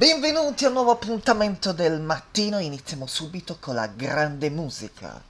Benvenuti a un nuovo appuntamento del mattino, iniziamo subito con la grande musica.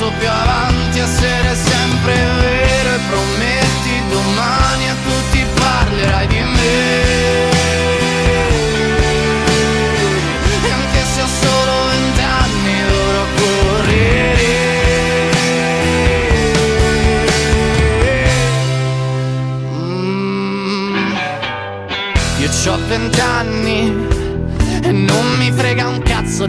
Passo più avanti, essere sempre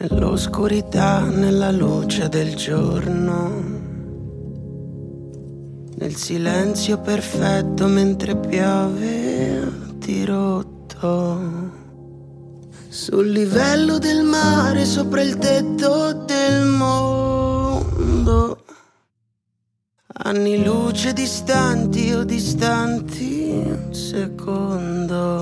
Nell'oscurità, nella luce del giorno, nel silenzio perfetto mentre piove a dirotto. Sul livello del mare, sopra il tetto del mondo. Anni luce distanti o distanti un secondo.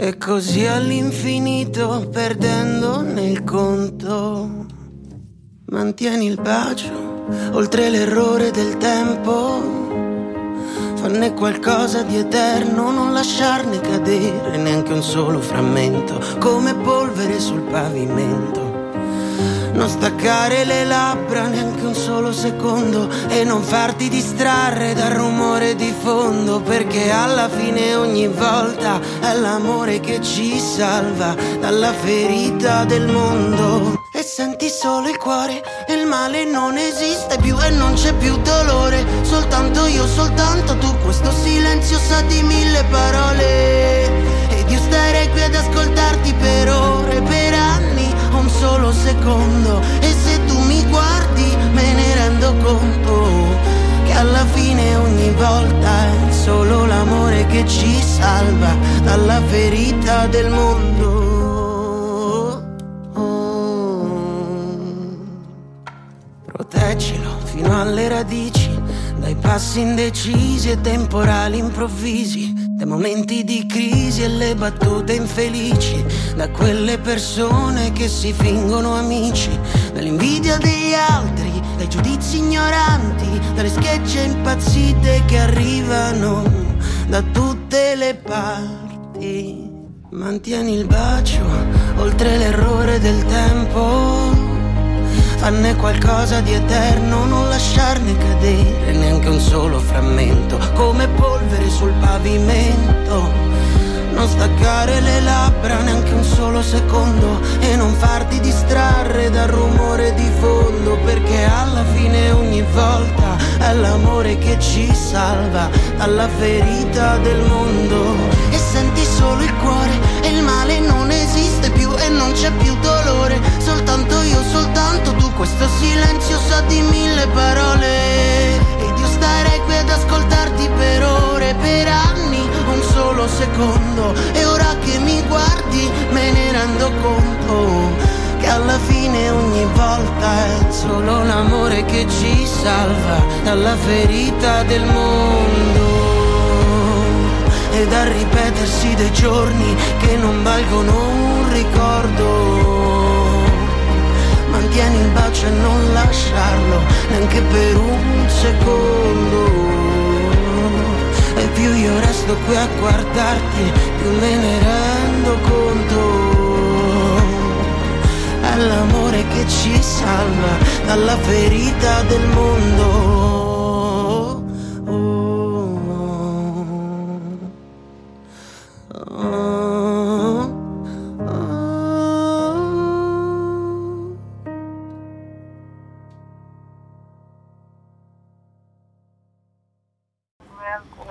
E così all'infinito perdendo nel conto. Mantieni il bacio oltre l'errore del tempo. Fanne qualcosa di eterno, non lasciarne cadere neanche un solo frammento, come polvere sul pavimento. Non staccare le labbra neanche un solo secondo e non farti distrarre dal rumore di fondo perché alla fine ogni volta è l'amore che ci salva dalla ferita del mondo. E senti solo il cuore il male non esiste più e non c'è più dolore, soltanto io, soltanto tu, questo silenzio sa di mille parole. Ed io starei qui ad ascoltarti per ore, per solo secondo. E se tu mi guardi me ne rendo conto che alla fine ogni volta è solo l'amore che ci salva dalla ferita del mondo. Oh. Proteggilo fino alle radici, dai passi indecisi e temporali improvvisi, momenti di crisi e le battute infelici, da quelle persone che si fingono amici, dall'invidia degli altri, dai giudizi ignoranti, dalle schegge impazzite che arrivano da tutte le parti. Mantieni il bacio oltre l'errore del tempo. Fanne qualcosa di eterno, non lasciarne cadere neanche un solo frammento, come polvere sul pavimento. Non staccare le labbra neanche un solo secondo e non farti distrarre dal rumore di fondo, perché alla fine ogni volta è l'amore che ci salva dalla ferita del mondo. E senti solo il cuore e il male non esiste più e non c'è più dolore, soltanto io, soltanto tu, questo silenzio sa di mille parole. Ed io starei qui ad ascoltarti per ore, per anni, un solo secondo. E ora che mi guardi me ne rendo conto che alla fine ogni volta è solo l'amore che ci salva dalla ferita del mondo e dal ripetersi dei giorni che non valgono un ricordo. Mantieni il bacio e non lasciarlo neanche per un secondo. E più io resto qui a guardarti, più me ne rendo conto. È l'amore che ci salva dalla ferita del mondo.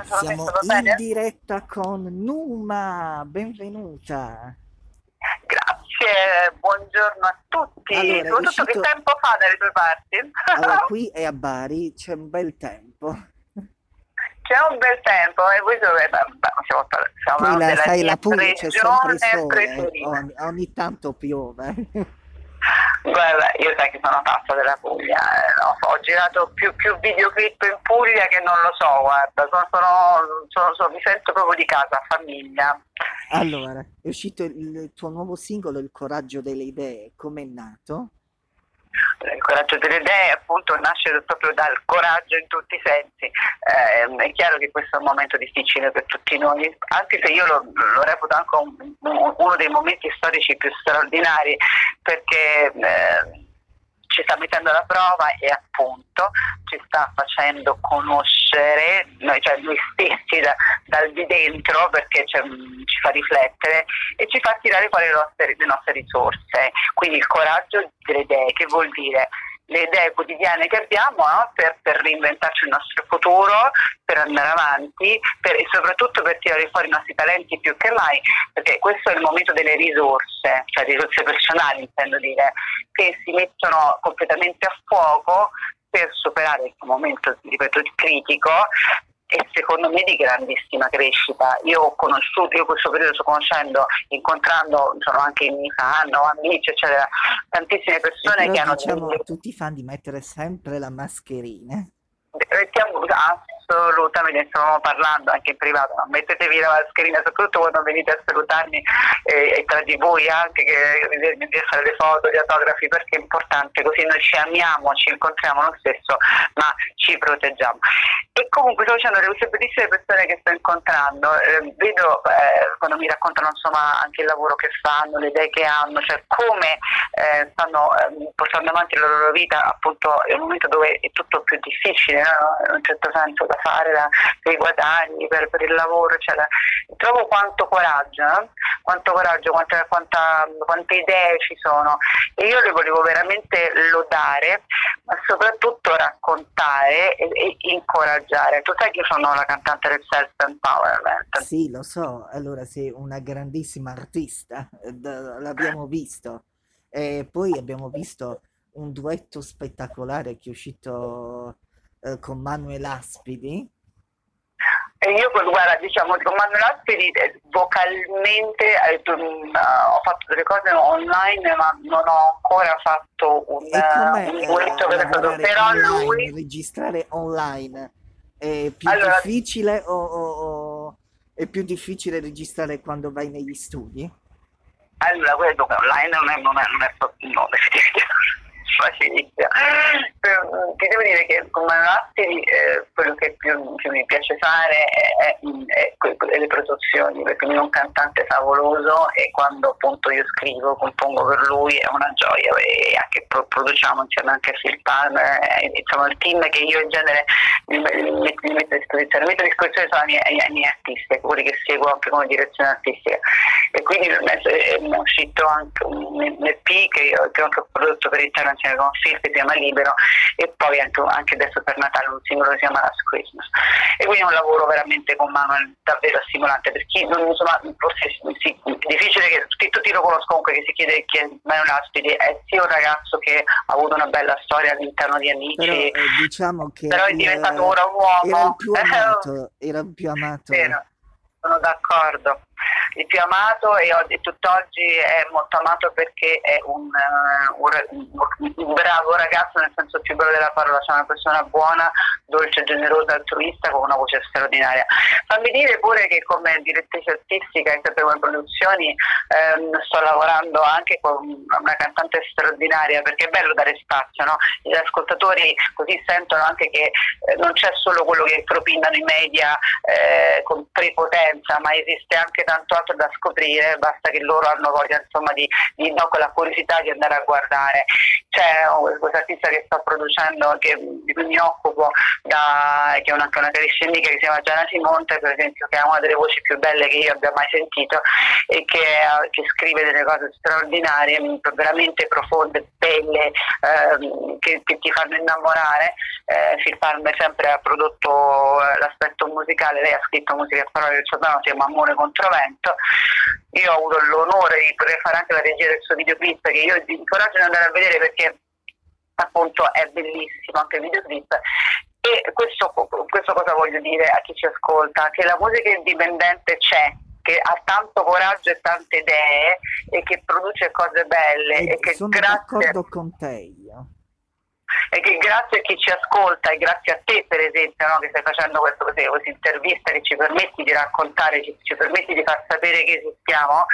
Siamo in diretta con Numa, benvenuta. Grazie, buongiorno a tutti. Allora, Soprattutto uscito- che tempo fa dalle tue parti? Allora, qui è a Bari, c'è un bel tempo. C'è un bel tempo e voi dove siamo, siamo la, sai, la Puglia c'è sempre sole, ogni, ogni tanto piove. Guarda, io sai che sono pazza della Puglia, eh, no, ho girato più, più videoclip in Puglia che non lo so, guarda, sono, sono- sono- mi sento proprio di casa, famiglia. Allora, è uscito il tuo nuovo singolo, Il coraggio delle idee, com'è nato? Il coraggio delle idee appunto nasce proprio dal coraggio in tutti i sensi. Eh, è chiaro che questo è un momento difficile per tutti noi, anche se io lo, lo reputo anche un- un- uno dei momenti storici più straordinari perché eh, ci sta mettendo alla prova e appunto ci sta facendo conoscere noi, cioè noi stessi da- dal di dentro perché c'è- ci fa riflettere e ci fa tirare fuori le nostre, le nostre risorse. Quindi il coraggio delle idee, che vuol dire le idee quotidiane che abbiamo no? per, per reinventarci il nostro futuro, per andare avanti per- e soprattutto per tirare fuori i nostri talenti più che mai, perché questo è il momento delle risorse, cioè risorse personali intendo dire, che si mettono completamente a fuoco per superare il momento, ripeto, critico e secondo me di grandissima crescita. Io ho conosciuto, io questo periodo sto conoscendo, incontrando, sono anche i miei fan amici, eccetera, tantissime persone che hanno diciamo a tutti i fan di mettere sempre la mascherina. Mettiamo assolutamente, ne stavamo parlando anche in privato, no? mettetevi la mascherina soprattutto quando venite a salutarmi eh, e tra di voi anche che a fare le foto, gli autografi perché è importante, così noi ci amiamo, ci incontriamo lo stesso, ma ci proteggiamo. E comunque sto dicendo queste bellissime persone che sto incontrando, eh, vedo eh, quando mi raccontano insomma anche il lavoro che fanno, le idee che hanno, cioè come eh, stanno eh, portando avanti la loro vita, appunto è un momento dove è tutto più difficile, no? in un certo senso da fare, da- per i guadagni, per, per il lavoro, eccetera. Trovo quanto coraggio, no? quanto coraggio, quanta, quanta- quante idee ci sono e io le volevo veramente lodare, ma soprattutto raccontare e, e incoraggiare. Tu sai che io sono la cantante del self-empowerment. Sì, lo so, allora sei una grandissima artista, eh, l'abbiamo visto. E poi abbiamo visto un duetto spettacolare che è uscito eh, con Manuel Aspidi. E io guarda, diciamo, con Manuel Asperi eh, vocalmente eh, mm, ho fatto delle cose online, ma non ho ancora fatto un, E com'è un eh, duetto proprio. lavorare Però online, lui registrare online? È più Allora- difficile o, o- o è più difficile registrare quando vai negli studi? Allora, quello che online non è, non è, non è, pro- no, facilissimo. Devo dire che con Manolatti eh, quello che più, più, mi piace fare è, è, è, le produzioni, perché lui è un cantante favoloso e quando appunto io scrivo, compongo per lui è una gioia. E anche produciamo insieme anche a Phil Palmer, eh, insomma il team che io in genere mi, metto a disposizione, metto a disposizione sono i miei, miei artisti, quelli che seguo anche come direzione artistica. E quindi è uscito anche un EP che io, che ho prodotto per il insieme con Phil che si chiama Libero e poi anche, anche, adesso per Natale un singolo che si chiama Last Christmas. E quindi è un lavoro veramente con Manuel davvero stimolante per chi non insomma forse sì, è difficile che tutti lo conoscono comunque che si chiede chi è Manuel Aspidi è sì un ragazzo che ha avuto una bella storia all'interno di Amici però, eh, diciamo che però è diventato ora un uomo. era il più amato era il più amato. Vero, sono d'accordo il più amato e oggi, tutt'oggi è molto amato perché è un, uh, un, un, bravo ragazzo nel senso più bello della parola, cioè una persona buona, dolce, generosa, altruista con una voce straordinaria. Fammi dire pure che come direttrice artistica e sempre come produzioni ehm, sto lavorando anche con una cantante straordinaria perché è bello dare spazio, no? gli ascoltatori così sentono anche che eh, non c'è solo quello che propinano i media eh, con prepotenza, ma esiste anche tanto altro da scoprire, basta che loro hanno voglia insomma, di, di no, con la curiosità di andare a guardare. C'è questa artista che sto producendo, che, di cui mi occupo, da, che è una, una cariscenica che si chiama Gianna Simonte, per esempio, che è una delle voci più belle che io abbia mai sentito e che, che scrive delle cose straordinarie, veramente profonde, belle, ehm, che, che, ti fanno innamorare. Eh, Phil Palmer sempre ha prodotto eh, l'aspetto musicale, lei ha scritto musica e parole del suo brano, si chiama Amore contro vento. Io ho avuto l'onore di poter fare anche la regia del suo videoclip che io vi incoraggio ad andare a vedere perché appunto è bellissimo anche il videoclip e questo, questo cosa voglio dire a chi ci ascolta? Che la musica indipendente c'è, che ha tanto coraggio e tante idee e che produce cose belle e, e che sono grazie... d'accordo con te io e che grazie a chi ci ascolta e grazie a te per esempio no, che stai facendo questo, questa intervista che ci permetti di raccontare, ci, ci permetti di far sapere che esistiamo,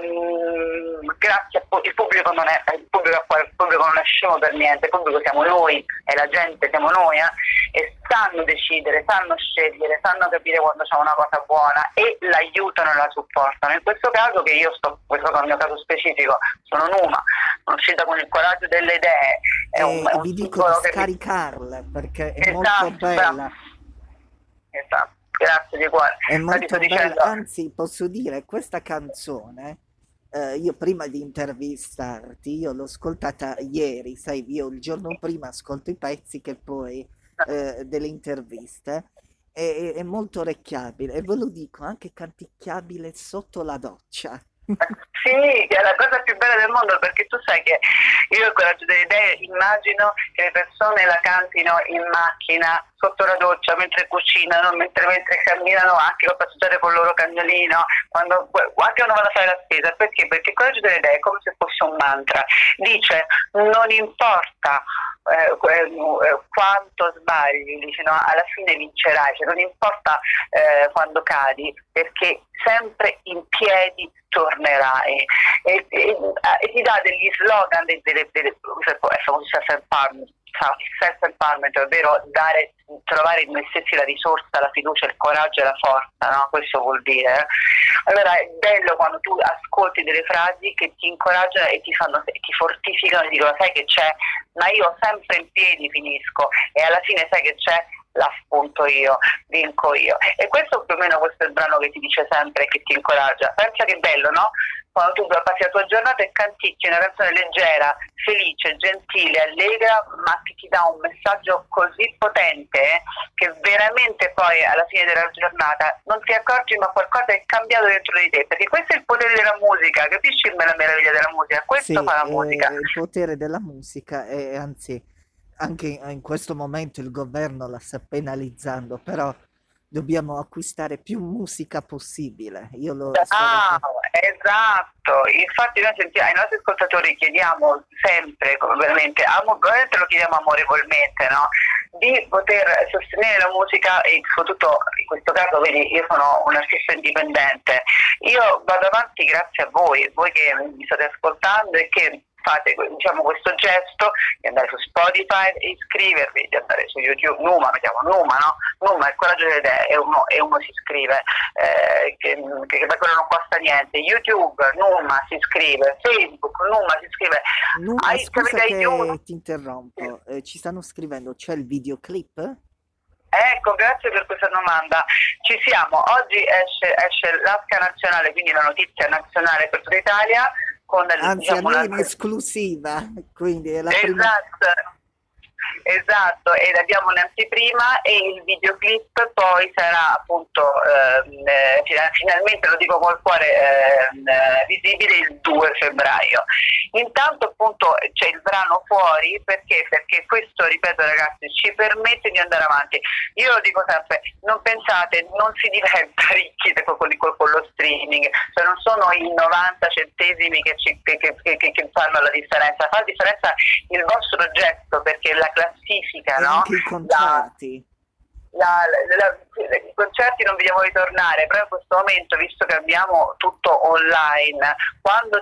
um, grazie a, il pubblico non è il pubblico, il pubblico non è scemo per niente, il pubblico siamo noi e la gente siamo noi eh, e sanno decidere, sanno scegliere, sanno capire quando c'è una cosa buona e l'aiutano e la supportano. In questo caso che io sto, questo è il mio caso specifico, sono Numa, sono uscita con il coraggio delle idee, è un, vi dico di scaricarla perché è esatto, molto bella. Esatto, grazie di cuore. È molto bella, anzi posso dire questa canzone eh, io prima di intervistarti, io l'ho ascoltata ieri, sai, io il giorno prima ascolto i pezzi che poi eh, delle interviste, è, è molto orecchiabile e ve lo dico, anche canticchiabile sotto la doccia. Sì, è la cosa più bella del mondo perché tu sai che io il coraggio delle idee immagino che le persone la cantino in macchina, sotto la doccia, mentre cucinano, mentre, mentre camminano, anche lo passeggiare con il loro cagnolino, quando, anche quando vanno a fare la spesa. Perché? Perché il coraggio delle idee è come se fosse un mantra. Dice non importa eh, eh, quanto sbagli, dice, no, alla fine vincerai, cioè, non importa eh, quando cadi, perché sempre in piedi tornerai. E, e, e ti dà degli slogan, delle, delle, delle, self-empowerment, ovvero dare, trovare in noi stessi la risorsa, la fiducia, il coraggio e la forza, no? questo vuol dire. Allora è bello quando tu ascolti delle frasi che ti incoraggiano e ti, fanno, ti fortificano e dicono sai che c'è, ma io sempre in piedi finisco e alla fine sai che c'è, la io, vinco io. E questo più o meno questo è il brano che ti dice sempre che ti incoraggia. Pensa che bello, no? Quando tu passi la tua giornata e canticchi una canzone leggera, felice, gentile, allegra, ma che ti dà un messaggio così potente eh, che veramente poi alla fine della giornata non ti accorgi ma qualcosa è cambiato dentro di te, perché questo è il potere della musica, capisci la meraviglia della musica? Questo sì, fa la musica. Il potere della musica e anzi anche in questo momento il governo la sta penalizzando, però dobbiamo acquistare più musica possibile. Io lo ah, esatto. Infatti noi sentiamo, ai nostri ascoltatori chiediamo sempre, veramente, veramente lo chiediamo amorevolmente, no? di poter sostenere la musica e soprattutto in questo caso vedi io sono un artista indipendente io vado avanti grazie a voi voi che mi state ascoltando e che fate diciamo, questo gesto di andare su Spotify e iscrivervi, di andare su YouTube, Numa, mettiamo Numa, no? Numa, il coraggio delle idee e uno, e uno si iscrive, eh, che, che, che quello non costa niente, YouTube, Numa si iscrive, Facebook, Numa si iscrive. Numa, Hai, scusa che ti interrompo, eh, ci stanno scrivendo, c'è il videoclip? Ecco, grazie per questa domanda. Ci siamo, oggi esce, esce l'Asca nazionale, quindi la notizia nazionale per tutta Italia. Con, Anzi, diciamo, a in esclusiva, quindi è la esatto. prima Esatto, ed abbiamo un'anteprima e il videoclip poi sarà appunto ehm, eh, finalmente, lo dico col cuore, ehm, eh, visibile il 2 febbraio. Intanto appunto c'è il brano fuori perché? Perché questo, ripeto ragazzi, ci permette di andare avanti. Io lo dico sempre, non pensate, non si diventa ricchi con, con, con lo streaming, cioè non sono i 90 centesimi che, ci, che, che, che fanno la differenza, fa la differenza il vostro gesto perché la classifica, e no? Anche i concerti. La, la, I concerti non vogliamo ritornare, però in questo momento, visto che abbiamo tutto online, quando,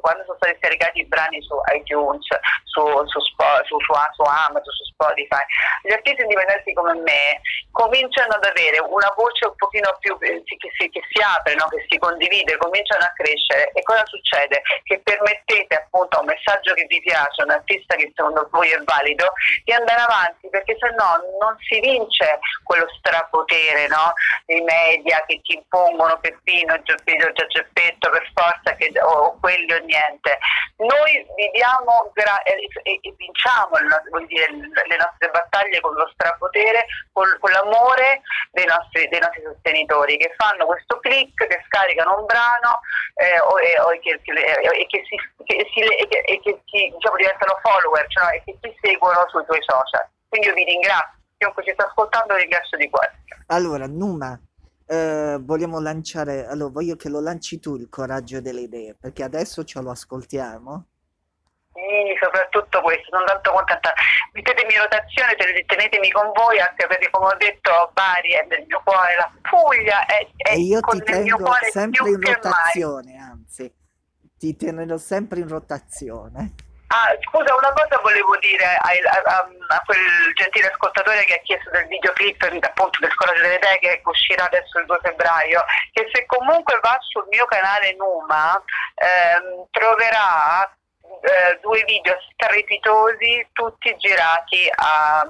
quando sono stati scaricati i brani su iTunes, su, su, su, su, Amazon, su Spotify, gli artisti indipendenti come me cominciano ad avere una voce un pochino più che si, che si apre, no? che si condivide, cominciano a crescere. E cosa succede? Che permettete appunto a un messaggio che vi piace, un artista che secondo voi è valido, di andare avanti, perché se no non si vince quello strapotere no? dei media che ti impongono Peppino, Geppetto, Geppetto per forza che, o, quelli o niente. Noi viviamo gra- e, e, vinciamo dire, le, nostre battaglie con lo strapotere, con, con l'amore dei nostri, dei nostri, sostenitori che fanno questo click, che scaricano un brano eh, o, e, o che, e, che, si, che, si, e che si, diciamo, diventano follower cioè, e che ti seguono sui tuoi social. Quindi io vi ringrazio chiunque ci sta ascoltando ringrazio di cuore. Allora, Numa, eh, vogliamo lanciare, allora voglio che lo lanci tu il coraggio delle idee, perché adesso ce lo ascoltiamo. Sì, soprattutto questo, sono tanto contenta. Mettetemi in rotazione, tenetemi con voi, anche perché come ho detto Bari è nel mio cuore, la Puglia è, è e io ti tengo sempre in rotazione, mai. anzi, ti tenerò sempre in rotazione. Ah, scusa, una cosa volevo dire a, a, a, quel gentile ascoltatore che ha chiesto del videoclip appunto del Coraggio delle Idee che uscirà adesso il 2 febbraio, che se comunque va sul mio canale Numa ehm, troverà eh, due video strepitosi tutti girati a,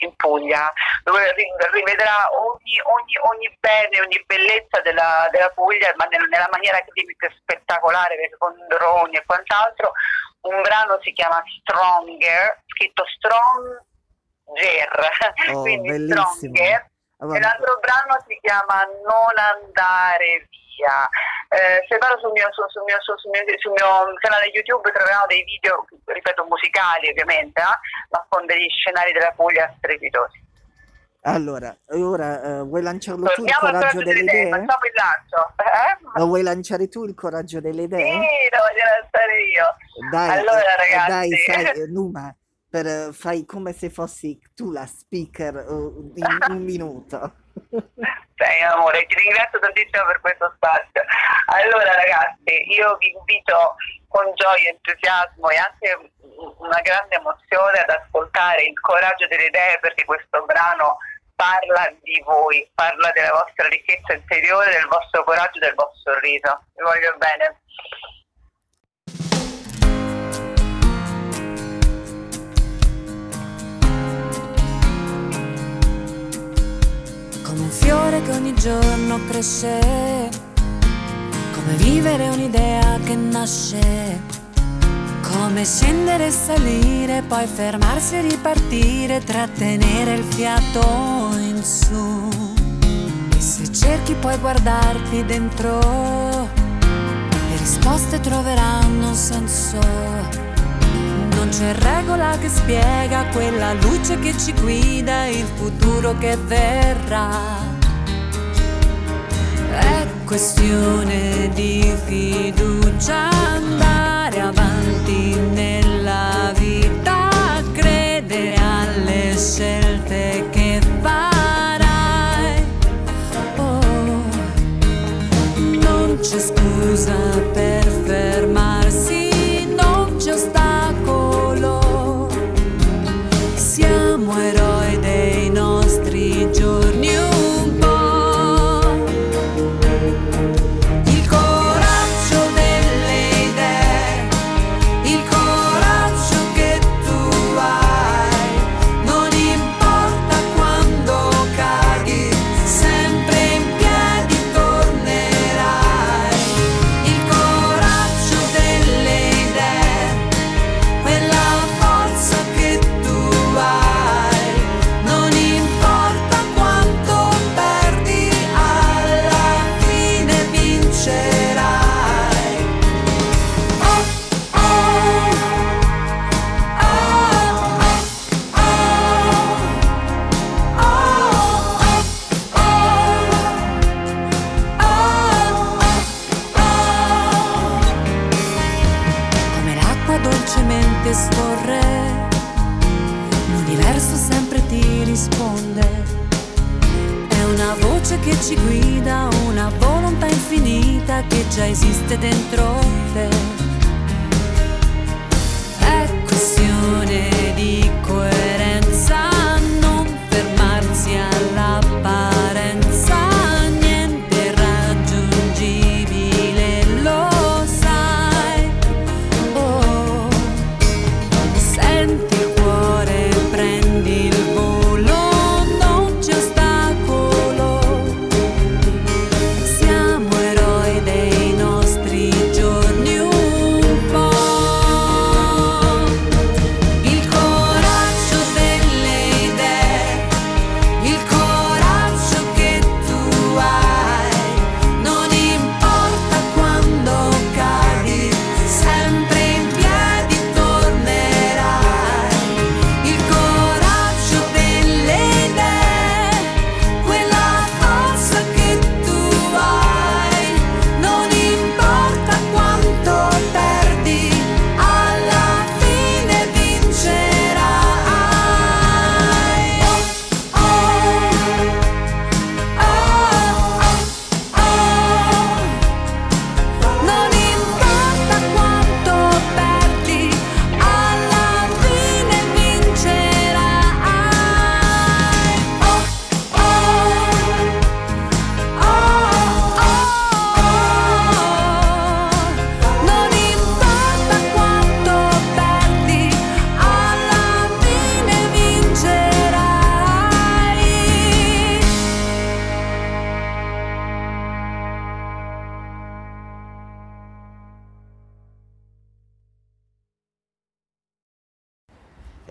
in Puglia dove rivedrà ogni, ogni, ogni bene, ogni bellezza della, della Puglia ma nella maniera che più spettacolare con droni e quant'altro un brano si chiama Stronger, scritto Stronger, oh, quindi bellissimo. Stronger, allora. e l'altro brano si chiama Non andare via. Eh, se vado sul mio, sul, sul, mio, sul, mio, sul mio, canale YouTube troveranno dei video, ripeto, musicali ovviamente, eh, ma con degli scenari della Puglia strepitosi. Allora, ora uh, vuoi lanciarlo tu il coraggio delle idee? Facciamo il lancio. Eh? Lo vuoi lanciare tu il coraggio delle idee? Sì, lo voglio lanciare io. Dai, allora, eh, ragazzi. dai, sai, Numa, per, fai come se fossi tu la speaker uh, in un minuto. Sei amore, ti ringrazio tantissimo per questo spazio. Allora ragazzi, io vi invito con gioia, entusiasmo e anche una grande emozione ad ascoltare il coraggio delle idee perché questo brano parla di voi, parla della vostra ricchezza interiore, del vostro coraggio, del vostro sorriso. Vi voglio bene. Come un fiore che ogni giorno cresce, come vivere un'idea che nasce come scendere e salire, poi fermarsi e ripartire, trattenere il fiato in su. E se cerchi puoi guardarti dentro, le risposte troveranno un senso. Non c'è regola che spiega quella luce che ci guida, il futuro che verrà. È questione di fiducia andare avanti nella vita, credere alle scelte che farai. Oh, non c'è scusa per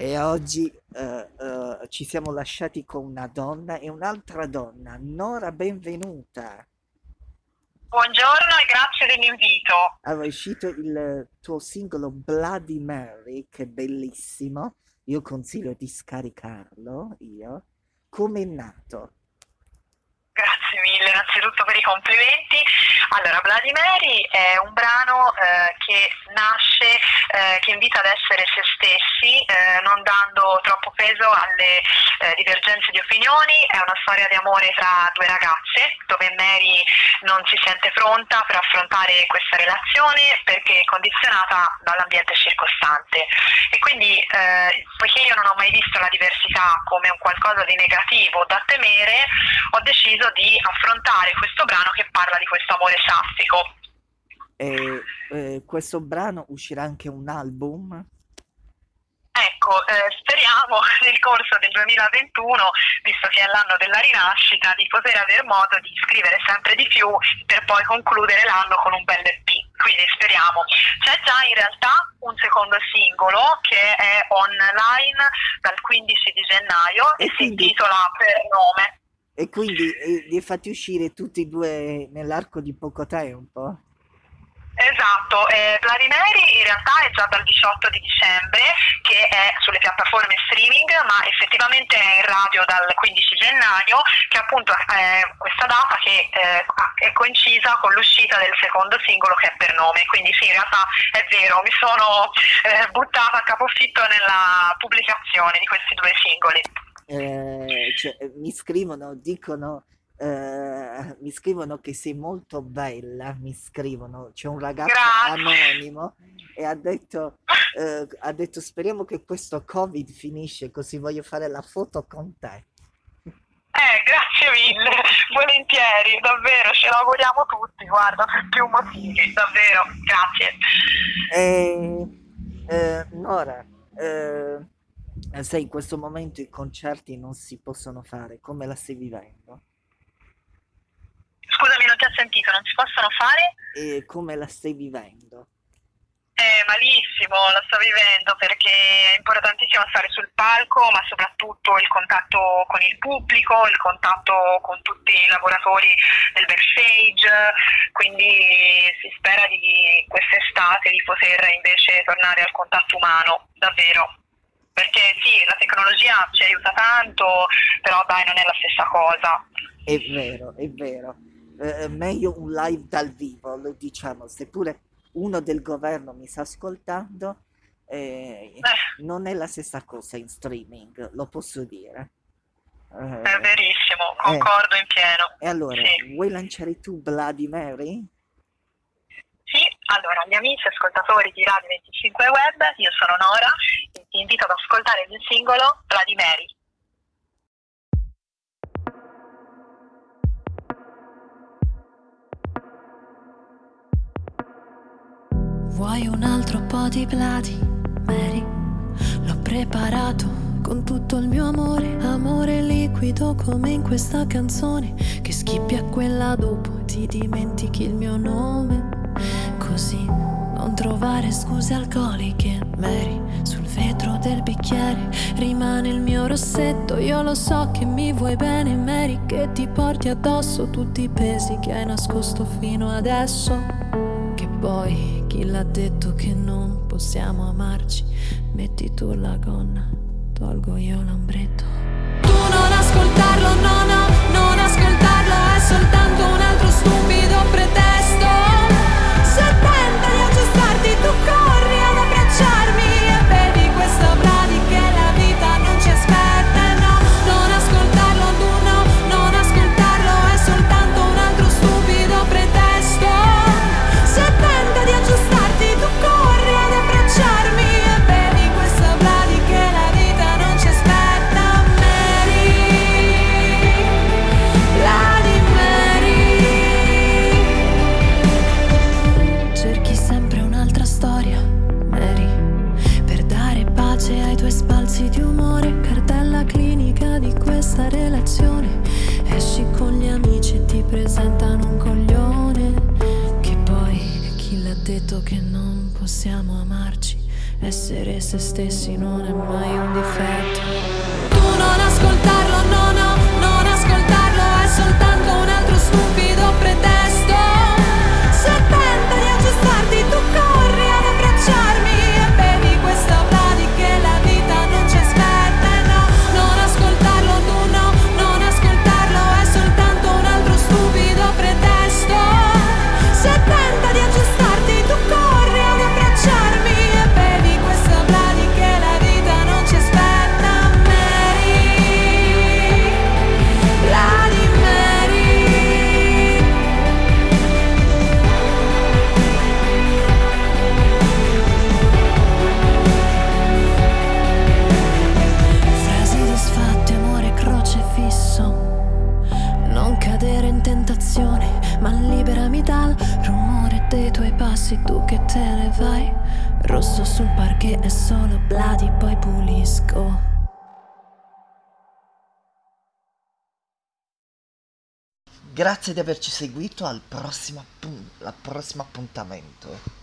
E oggi eh, eh, ci siamo lasciati con una donna e un'altra donna. Nora, benvenuta. Buongiorno e grazie dell'invito. Allora, è uscito il tuo singolo Bloody Mary, che è bellissimo. Io consiglio di scaricarlo, io. Come è nato? Grazie mille innanzitutto per i complimenti. Allora, Mary è un brano eh, che nasce, eh, che invita ad essere se stessi, eh, non dando troppo peso alle eh, divergenze di opinioni. È una storia di amore tra due ragazze, dove Mary non si sente pronta per affrontare questa relazione perché è condizionata dall'ambiente circostante. E quindi, eh, poiché io non ho mai visto la diversità come un qualcosa di negativo da temere, ho deciso di affrontare questo brano che parla di questo amore saffico. E eh, questo brano uscirà anche un album? Ecco, eh, speriamo nel corso del 2021, visto che è l'anno della rinascita, di poter aver modo di scrivere sempre di più per poi concludere l'anno con un bel EP. Quindi speriamo. C'è già in realtà un secondo singolo che è online dal 15 di gennaio E e si intitola Per nome. E quindi eh, li hai fatti uscire tutti e due nell'arco di poco tempo? Esatto, eh, in realtà è già dal 18 di dicembre che è sulle piattaforme streaming, ma effettivamente è in radio dal 15 gennaio, che appunto è questa data che eh, è coincisa con l'uscita del secondo singolo che è per nome. Quindi sì, in realtà è vero, mi sono eh, buttata a capofitto nella pubblicazione di questi due singoli. Eh, cioè, eh, mi scrivono, dicono, eh, mi scrivono che sei molto bella, mi scrivono, c'è un ragazzo Grazie. anonimo e ha detto, eh, ha detto speriamo che questo Covid finisce così voglio fare la foto con te. Eh, grazie mille, volentieri, davvero, ce lo auguriamo tutti, guarda, per più motivi, davvero, grazie. E, eh, Nora, eh, sai, in questo momento i concerti non si possono fare, come la stai vivendo? Scusami, non ti ho sentito, non si possono fare? E come la stai vivendo? Eh, malissimo, lo sto vivendo perché è importantissimo stare sul palco, ma soprattutto il contatto con il pubblico, il contatto con tutti i lavoratori del backstage, quindi si spera di quest'estate di poter invece tornare al contatto umano, davvero. Perché sì, la tecnologia ci aiuta tanto, però dai, non è la stessa cosa. È vero, è vero. Eh, meglio un live dal vivo, lo diciamo, seppure uno del governo mi sta ascoltando, eh, Eh. non è la stessa cosa in streaming, lo posso dire. È Eh, verissimo, concordo in pieno. e allora, Sì. vuoi lanciare tu Bloody Mary? Sì, allora, gli amici ascoltatori di Radio 25 Web, io sono Nora ti invito ad ascoltare il singolo Bloody Mary. Vuoi un altro po' di Bloody Mary? L'ho preparato con tutto il mio amore, amore liquido come in questa canzone, che schippi a quella dopo ti dimentichi il mio nome. Così non trovare scuse alcoliche, Mary, vetro del bicchiere rimane il mio rossetto. Io lo so che mi vuoi bene, Mary, che ti porti addosso tutti i pesi che hai nascosto fino adesso. Che poi chi l'ha detto che non possiamo amarci? Metti tu la gonna, tolgo io l'ombretto. Se stessi non è mai un difetto. Grazie di averci seguito al prossimo, appun- al prossimo appuntamento.